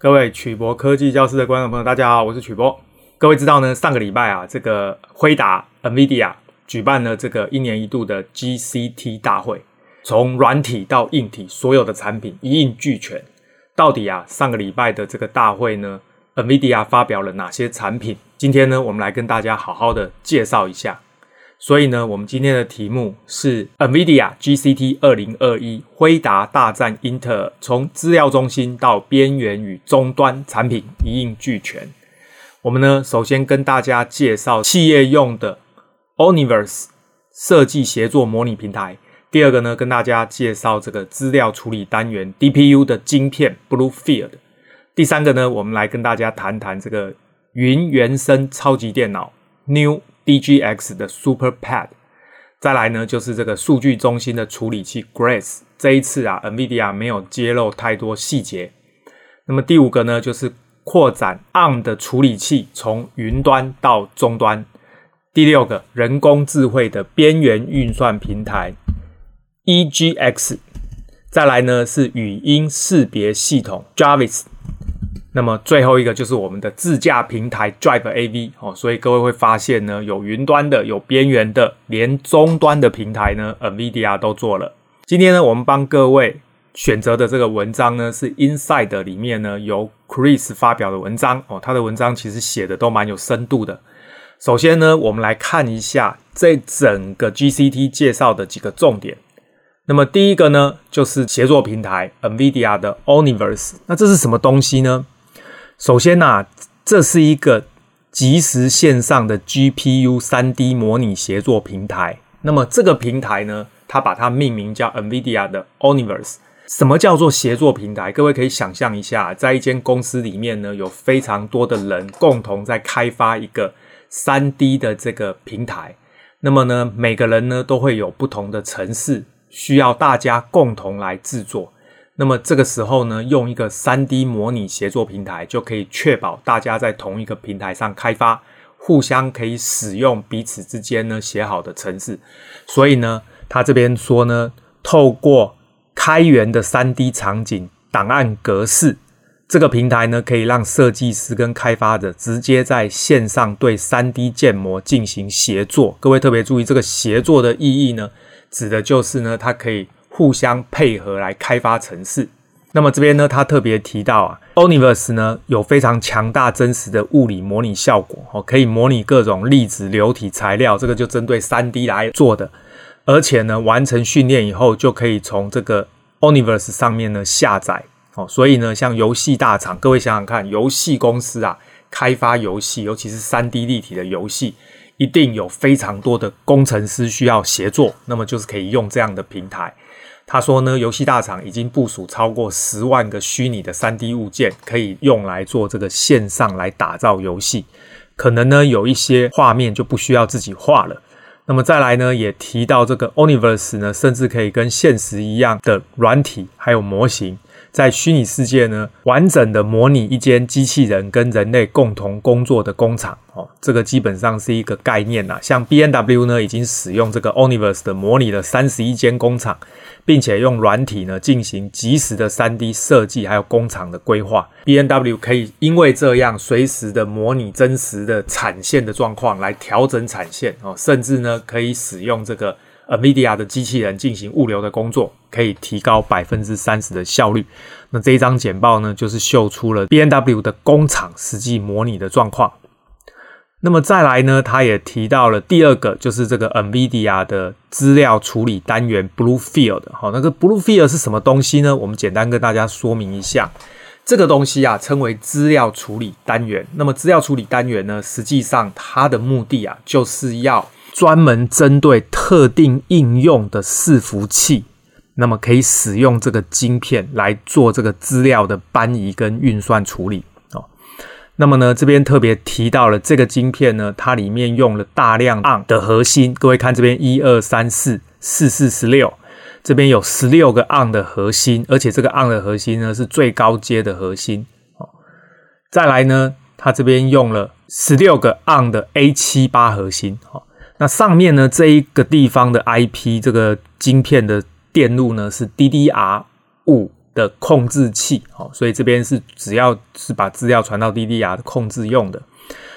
各位曲博科技教室的观众朋友，大家好，我是曲博。各位知道呢，上个礼拜啊，这个辉达 NVIDIA 举办了这个一年一度的 GCT 大会，从软体到硬体，所有的产品一应俱全。到底啊，上个礼拜的这个大会呢，NVIDIA 发表了哪些产品？今天呢，我们来跟大家好好的介绍一下。所以呢，我们今天的题目是 NVIDIA GCT 二零二一，辉达大战英特尔，从资料中心到边缘与终端产品一应俱全。我们呢，首先跟大家介绍企业用的 Omniverse 设计协作模拟平台。第二个呢，跟大家介绍这个资料处理单元 DPU 的晶片 BlueField。第三个呢，我们来跟大家谈谈这个云原生超级电脑 New。DGX 的 SuperPAD，再来呢，就是这个数据中心的处理器 Grace。这一次啊，NVIDIA 没有揭露太多细节。那么第五个呢，就是扩展 ARM 的处理器从云端到终端。第六个，人工智慧的边缘运算平台 EGX。再来呢，是语音识别系统 Jarvis。那么最后一个就是我们的自驾平台 Drive AV 哦，所以各位会发现呢，有云端的，有边缘的，连终端的平台呢，NVIDIA 都做了。今天呢，我们帮各位选择的这个文章呢，是 Inside 里面呢由 Chris 发表的文章哦，他的文章其实写的都蛮有深度的。首先呢，我们来看一下这整个 GCT 介绍的几个重点。那么第一个呢，就是协作平台 NVIDIA 的 Omniverse，那这是什么东西呢？首先呐、这是一个即时线上的 GPU 3D 模拟协作平台。那么这个平台呢，它把它命名叫 NVIDIA 的 Omniverse。什么叫做协作平台？各位可以想象一下，在一间公司里面呢，有非常多的人共同在开发一个 3D 的这个平台。那么呢，每个人呢都会有不同的城市，需要大家共同来制作。那么这个时候呢，用一个 3D 模拟协作平台，就可以确保大家在同一个平台上开发，互相可以使用彼此之间呢写好的程式。所以呢，他这边说呢，透过开源的 3D 场景档案格式，这个平台呢，可以让设计师跟开发者直接在线上对 3D 建模进行协作。各位特别注意，这个协作的意义呢，指的就是呢，它可以。互相配合来开发城市。那么这边呢，他特别提到啊，Omniverse 呢有非常强大真实的物理模拟效果哦，可以模拟各种粒子、流体材料，这个就针对 3D 来做的。而且呢，完成训练以后就可以从这个 Omniverse 上面呢下载哦。所以呢，像游戏大厂，各位想想看，游戏公司啊，开发游戏，尤其是 3D 立体的游戏，一定有非常多的工程师需要协作，那么就是可以用这样的平台。他说呢，游戏大厂已经部署超过十万个虚拟的 3D 物件，可以用来做这个线上来打造游戏。可能呢，有一些画面就不需要自己画了。那么再来呢，也提到这个 Universe 呢，甚至可以跟现实一样的软体还有模型。在虚拟世界呢，完整的模拟一间机器人跟人类共同工作的工厂哦，这个基本上是一个概念呐。像 B N W 呢，已经使用这个 Oniverse 的模拟了三十一间工厂，并且用软体呢进行即时的 3D 设计，还有工厂的规划。B N W 可以因为这样随时的模拟真实的产线的状况来调整产线哦，甚至呢可以使用这个。NVIDIA 的机器人进行物流的工作，可以提高百分之三十的效率。那这一张简报呢，就是秀出了 BMW 的工厂实际模拟的状况。那么再来呢，他也提到了第二个，就是这个 NVIDIA 的资料处理单元 BlueField。好，那个 BlueField 是什么东西呢？我们简单跟大家说明一下。这个东西啊，称为资料处理单元。那么资料处理单元呢，实际上它的目的啊，就是要专门针对特定应用的伺服器，那么可以使用这个晶片来做这个资料的搬移跟运算处理哦。那么呢，这边特别提到了这个晶片呢，它里面用了大量 ARM 的核心。各位看这边，一二三四四四十六，这边有十六个 on 的核心，而且这个 on 的核心呢是最高阶的核心哦。再来呢，它这边用了十六个 on 的 A 七八核心哦。那上面呢，这一个地方的 IP 这个晶片的电路呢是 DDR5 的控制器，哦，所以这边是只要是把资料传到 DDR 的控制用的。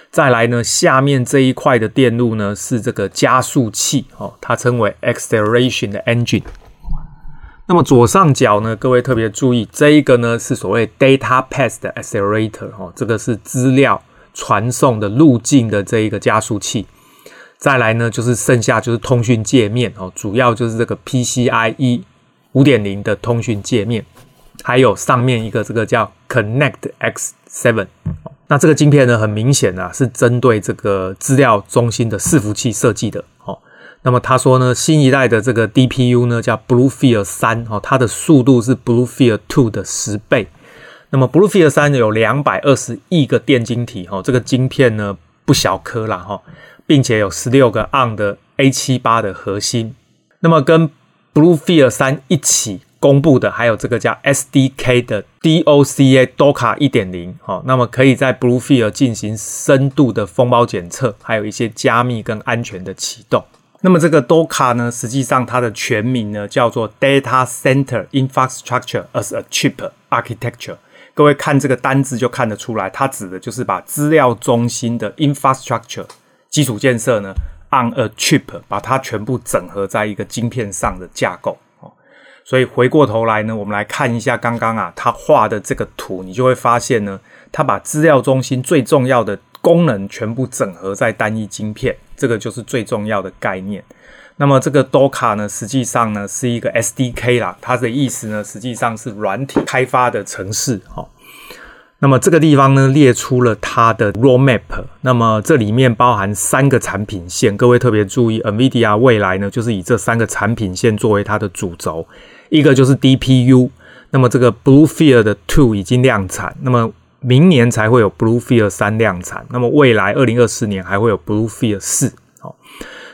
再来呢，下面这一块的电路呢是这个加速器，哦，它称为 acceleration 的 engine。那么左上角呢，各位特别注意，这一个呢是所谓 data path 的 accelerator，哦，这个是资料传送的路径的这一个加速器。再来呢，就是剩下就是通讯界面，哦，主要就是这个 PCIe 五点零的通讯界面，还有上面一个这个叫 Connect X Seven。那这个晶片呢，很明显啊，是针对这个资料中心的伺服器设计的。哦，那么他说呢，新一代的这个 DPU 呢，叫 BlueField 三，哦，它的速度是 BlueField Two 的十倍。那么 BlueField 三有两百二十亿个电晶体，哦，这个晶片呢不小颗啦，哈，并且有十六个 ARM 的 A 七八的核心。那么跟 BlueField 三一起。公布的还有这个叫 SDK 的 DOCA DOCA 一点零，好，那么可以在 BlueField 进行深度的封包检测，还有一些加密跟安全的启动。那么这个 Docker 呢，实际上它的全名呢叫做 Data Center Infrastructure as a Chip Architecture。各位看这个单字就看得出来，它指的就是把资料中心的 infrastructure 基础建设呢 on a chip，把它全部整合在一个晶片上的架构。所以回过头来呢，我们来看一下刚刚啊，他画的这个图，你就会发现呢，他把资料中心最重要的功能全部整合在单一晶片，这个就是最重要的概念。那么这个 Docker 呢，实际上呢是一个 SDK 啦，它的意思呢，实际上是软体开发的程式。哈，那么这个地方呢列出了它的 roadmap，那么这里面包含三个产品线，各位特别注意，NVIDIA 未来呢就是以这三个产品线作为它的主轴。一个就是 DPU，那么这个 BlueField Two 已经量产，那么明年才会有 BlueField 三量产，那么未来二零二四年还会有 BlueField 四。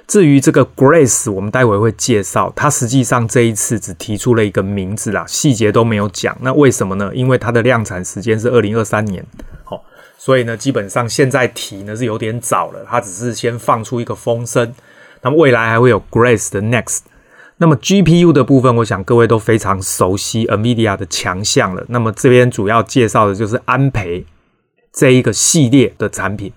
至于这个 Grace，我们待会会介绍，它实际上这一次只提出了一个名字啦，细节都没有讲。那为什么呢？因为它的量产时间是二零二三年，好，所以呢，基本上现在提呢是有点早了，它只是先放出一个风声，那么未来还会有 Grace 的 Next。那么 GPU 的部分，我想各位都非常熟悉 NVIDIA 的强项了。那么这边主要介绍的就是安培这一个系列的产品。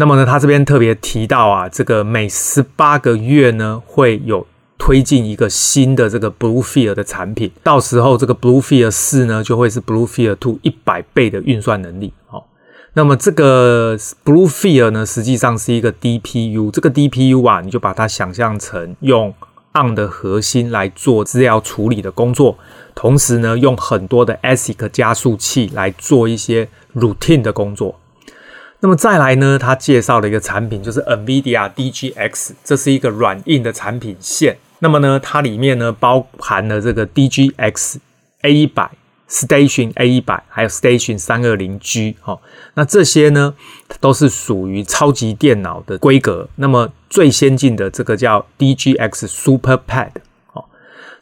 那么呢，他这边特别提到啊，这个每十八个月呢会有推进一个新的这个 BlueField 的产品，到时候这个 BlueField 四呢就会是 BlueField Two 一百倍的运算能力。好，那么这个 BlueField 呢实际上是一个 DPU，这个 DPU 啊，你就把它想象成用 ARM 的核心来做资料处理的工作，同时呢，用很多的 ASIC 加速器来做一些 routine 的工作。那么再来呢，他介绍了一个产品，就是 NVIDIA DGX，这是一个软硬的产品线。那么呢，它里面呢包含了这个 DGX A100。Station A 一百，还有 Station 三二零 G，哈，那这些呢都是属于超级电脑的规格。那么最先进的这个叫 DGX SuperPad，哦，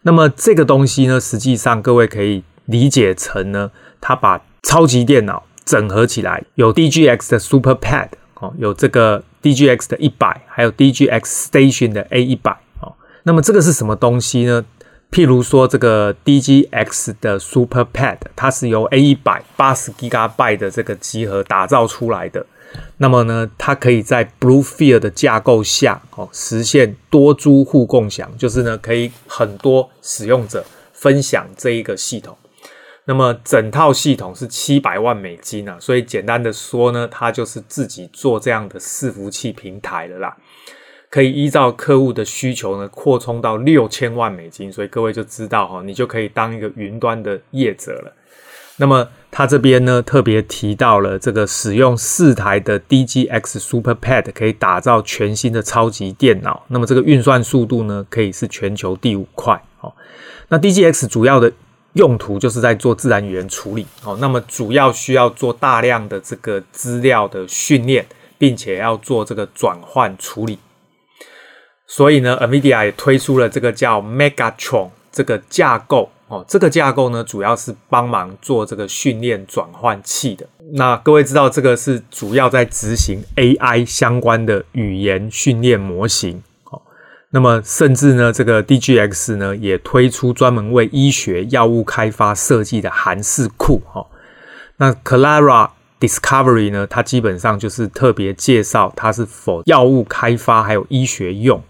那么这个东西呢，实际上各位可以理解成呢，它把超级电脑整合起来，有 DGX 的 SuperPad，哦，有这个 DGX 的一百，还有 DGX Station 的 A 一百，哦，那么这个是什么东西呢？譬如说，这个 DGX 的 SuperPad，它是由 A 一百八十 Gigabyte 的这个集合打造出来的。那么呢，它可以在 BlueField 的架构下，哦，实现多租户共享，就是呢，可以很多使用者分享这一个系统。那么整套系统是七百万美金啊，所以简单的说呢，它就是自己做这样的伺服器平台了啦。可以依照客户的需求呢，扩充到六千万美金，所以各位就知道哈，你就可以当一个云端的业者了。那么他这边呢，特别提到了这个使用四台的 DGX SuperPad 可以打造全新的超级电脑。那么这个运算速度呢，可以是全球第五快。哦，那 DGX 主要的用途就是在做自然语言处理。哦，那么主要需要做大量的这个资料的训练，并且要做这个转换处理。所以呢，NVIDIA 也推出了这个叫 Megatron 这个架构哦，这个架构呢，主要是帮忙做这个训练转换器的。那各位知道，这个是主要在执行 AI 相关的语言训练模型。那么甚至呢，这个 DGX 呢也推出专门为医学药物开发设计的函式库哈。那 Clara Discovery 呢，它基本上就是特别介绍它是否药物开发还有医学用。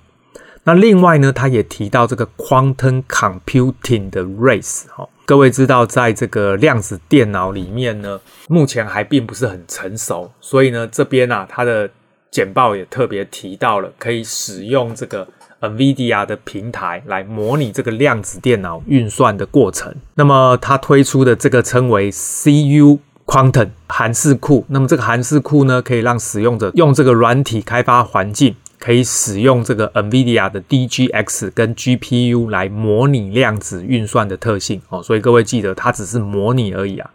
那另外呢，它也提到这个 Quantum Computing 的 Race 哈。各位知道，在这个量子电脑里面呢，目前还并不是很成熟，所以呢，这边啊，它的简报也特别提到了可以使用这个 NVIDIA 的平台来模拟这个量子电脑运算的过程。那么，它推出的这个称为 CU Quantum 函式库，那么这个函式库呢，可以让使用者用这个软体开发环境。可以使用这个 NVIDIA 的 DGX 跟 GPU 来模拟量子运算的特性哦，所以各位记得它只是模拟而已啊。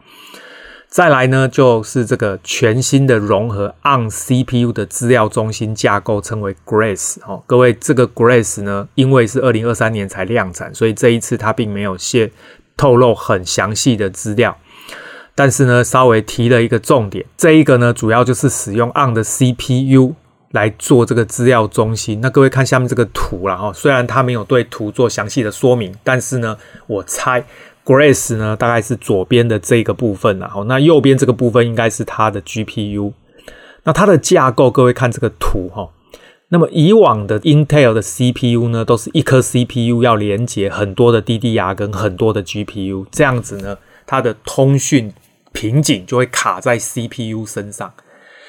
再来呢，就是这个全新的融合 on CPU 的资料中心架构，称为 Grace 哦。各位，这个 Grace 呢，因为是二零二三年才量产，所以这一次它并没有泄透露很详细的资料，但是呢，稍微提了一个重点，这一个呢，主要就是使用 on 的 CPU。来做这个资料中心，那各位看下面这个图了哈，虽然它没有对图做详细的说明，但是呢，我猜 Grace 呢大概是左边的这个部分了哈，那右边这个部分应该是它的 GPU，那它的架构，各位看这个图哈，那么以往的 Intel 的 CPU 呢，都是一颗 CPU 要连接很多的 DDR 跟很多的 GPU，这样子呢，它的通讯瓶颈就会卡在 CPU 身上。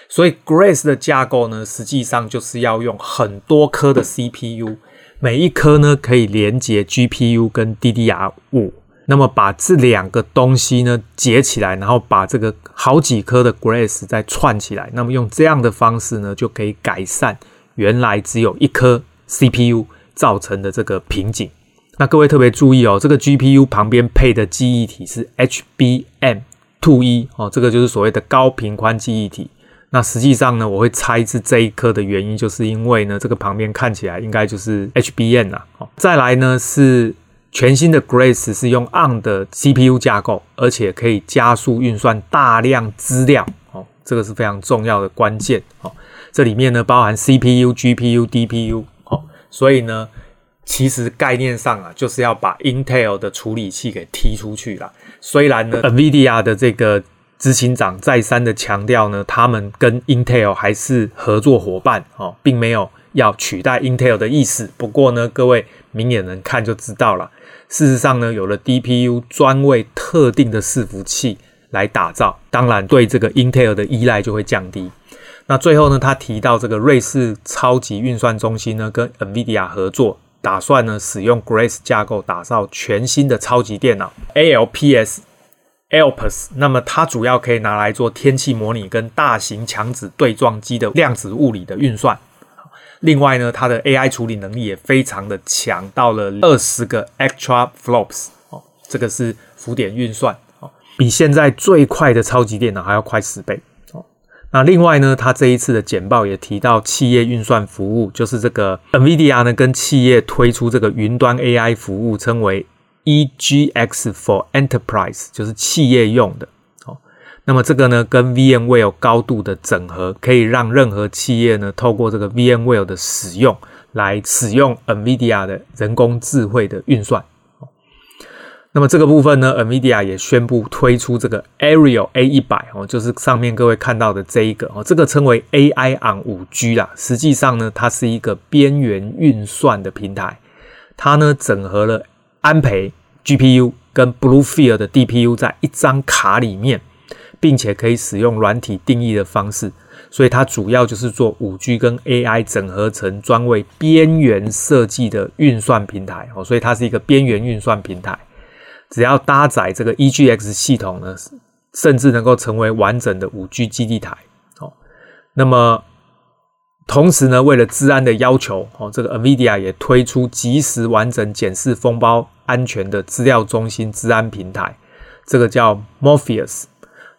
所以，Grace 的架构呢，实际上就是要用很多颗的 CPU，每一颗呢可以连接 GPU 跟 DDR5，那么把这两个东西呢结起来，然后把这个好几颗的 Grace 再串起来，那么用这样的方式呢，就可以改善原来只有一颗 CPU 造成的这个瓶颈。那各位特别注意哦，这个 GPU 旁边配的记忆体是 HBM2E 哦，这个就是所谓的高频宽记忆体。那实际上呢，我会猜是这一颗的原因，就是因为呢，这个旁边看起来应该就是 HBM 啦。哦，再来呢是全新的 Grace 是用 ARM 的 CPU 架构，而且可以加速运算大量资料。哦，这个是非常重要的关键。哦，这里面呢包含 CPU、GPU、DPU。哦，所以呢，其实概念上啊，就是要把 Intel 的处理器给踢出去了。虽然呢，NVIDIA 的这个执行长再三的强调呢，他们跟 Intel 还是合作伙伴哦，并没有要取代 Intel 的意思。不过呢，各位明眼人看就知道了。事实上呢，有了 DPU 专为特定的伺服器来打造，当然对这个 Intel 的依赖就会降低。那最后呢，他提到这个瑞士超级运算中心呢，跟 NVIDIA 合作，打算呢使用 Grace 架构打造全新的超级电脑 ALPS。Alps，那么它主要可以拿来做天气模拟跟大型强子对撞机的量子物理的运算。另外呢，它的 AI 处理能力也非常的强，到了二十个 extra flops 哦，这个是浮点运算哦，比现在最快的超级电脑还要快十倍哦。那另外呢，它这一次的简报也提到企业运算服务，就是这个 NVIDIA 呢跟企业推出这个云端 AI 服务，称为。EGX for Enterprise 就是企业用的，那么这个呢跟 VMware 高度的整合，可以让任何企业呢透过这个 VMware 的使用来使用 NVIDIA 的人工智慧的运算。那么这个部分呢，NVIDIA 也宣布推出这个 Aerial A100 哦，就是上面各位看到的这一个哦，这个称为 AI on 5G 啦。实际上呢，它是一个边缘运算的平台，它呢整合了。安培 GPU 跟 Bluefield 的 DPU 在一张卡里面，并且可以使用软体定义的方式，所以它主要就是做 5G 跟 AI 整合成专为边缘设计的运算平台哦，所以它是一个边缘运算平台。只要搭载这个 EGX 系统呢，甚至能够成为完整的 5G 基地台哦。那么同时呢，为了治安的要求，哦，这个 NVIDIA 也推出即时完整检视封包安全的资料中心治安平台，这个叫 Morpheus。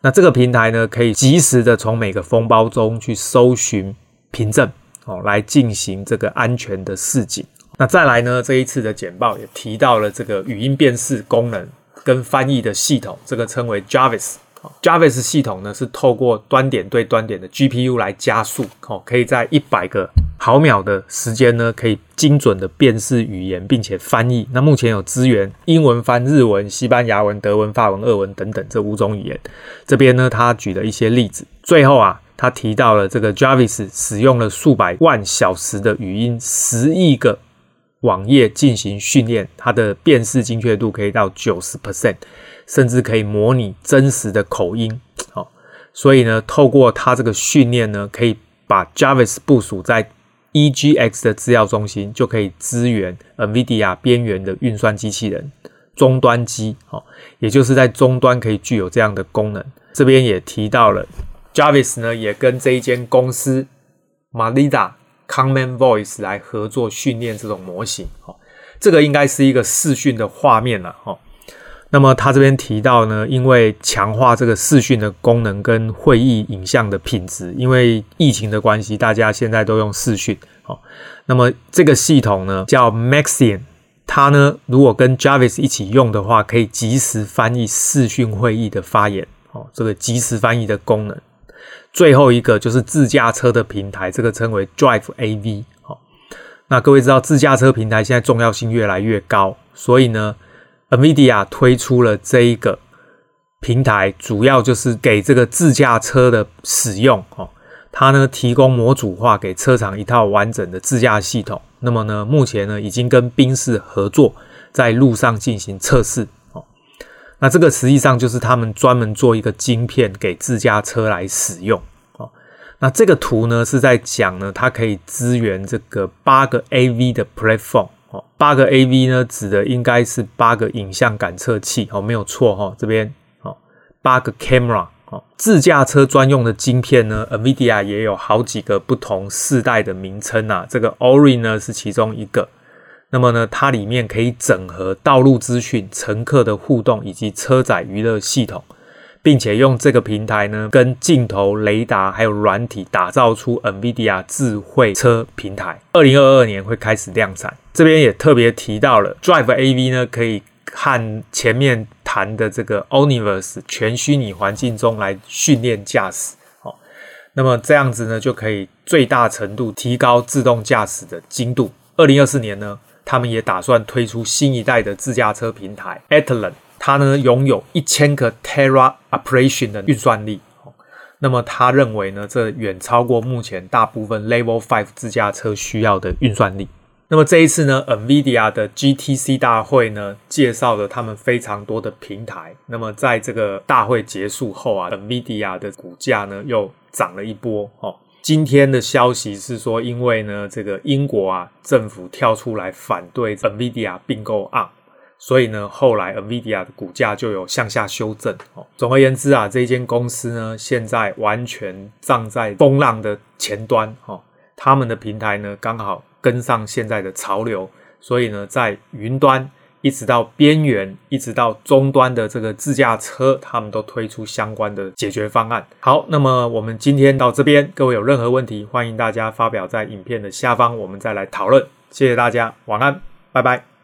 那这个平台呢，可以及时的从每个封包中去搜寻凭证，哦，来进行这个安全的示警。那再来呢，这一次的简报也提到了这个语音辨识功能跟翻译的系统，这个称为 Jarvis。Javis 系统呢，是透过端点对端点的 GPU 来加速，哦，可以在一百个毫秒的时间呢，可以精准的辨识语言，并且翻译。那目前有支援英文翻日文、西班牙文、德文、法文、俄文等等这五种语言。这边呢，他举了一些例子。最后啊，他提到了这个 Javis 使用了数百万小时的语音，十亿个网页进行训练，它的辨识精确度可以到九十 percent，甚至可以模拟真实的口音。好，所以呢，透过它这个训练呢，可以把 Jarvis 部署在 EGX 的资料中心就可以支援 NVIDIA 边缘的运算机器人终端机，哦，也就是在终端可以具有这样的功能。这边也提到了 Jarvis 呢，也跟这一间公司 Malida Common Voice 来合作训练这种模型，哦，这个应该是一个视讯的画面了，哦。那么他这边提到呢，因为强化这个视讯的功能跟会议影像的品质，因为疫情的关系，大家现在都用视讯。哦，那么这个系统呢叫 Maxion，它呢如果跟 Javis 一起用的话，可以即时翻译视讯会议的发言。哦，这个即时翻译的功能。最后一个就是自驾车的平台，这个称为 Drive AV。哦，那各位知道自驾车平台现在重要性越来越高，所以呢。NVIDIA 推出了这一个平台，主要就是给这个自驾车的使用哦。它呢提供模组化给车厂一套完整的自驾系统。那么呢，目前呢已经跟宾士合作，在路上进行测试哦。那这个实际上就是他们专门做一个晶片给自驾车来使用哦。那这个图呢是在讲呢，它可以支援这个八个 AV 的 platform。八个 AV 呢，指的应该是八个影像感测器哦，没有错哈。这边哦，八个 camera 哦，自驾车专用的晶片呢，NVIDIA 也有好几个不同世代的名称啊。这个 Orin 呢是其中一个。那么呢，它里面可以整合道路资讯、乘客的互动以及车载娱乐系统。并且用这个平台呢，跟镜头、雷达还有软体打造出 NVIDIA 智慧车平台。二零二二年会开始量产。这边也特别提到了 Drive AV 呢，可以和前面谈的这个 Omniverse 全虚拟环境中来训练驾驶。哦，那么这样子呢，就可以最大程度提高自动驾驶的精度。二零二四年呢，他们也打算推出新一代的自驾车平台 Atlan。它呢拥有一千个 Tera operation 的运算力，那么他认为呢，这远超过目前大部分 Level Five 自驾车需要的运算力。那么这一次呢，NVIDIA 的 GTC 大会呢，介绍了他们非常多的平台。那么在这个大会结束后啊，NVIDIA 的股价呢又涨了一波。哦，今天的消息是说，因为呢这个英国啊政府跳出来反对 NVIDIA 并购案。所以呢，后来 NVIDIA 的股价就有向下修正。哦，总而言之啊，这间公司呢，现在完全站在风浪的前端。哦，他们的平台呢，刚好跟上现在的潮流。所以呢，在云端一直到边缘，一直到终端的这个自驾车，他们都推出相关的解决方案。好，那么我们今天到这边，各位有任何问题，欢迎大家发表在影片的下方，我们再来讨论。谢谢大家，晚安，拜拜。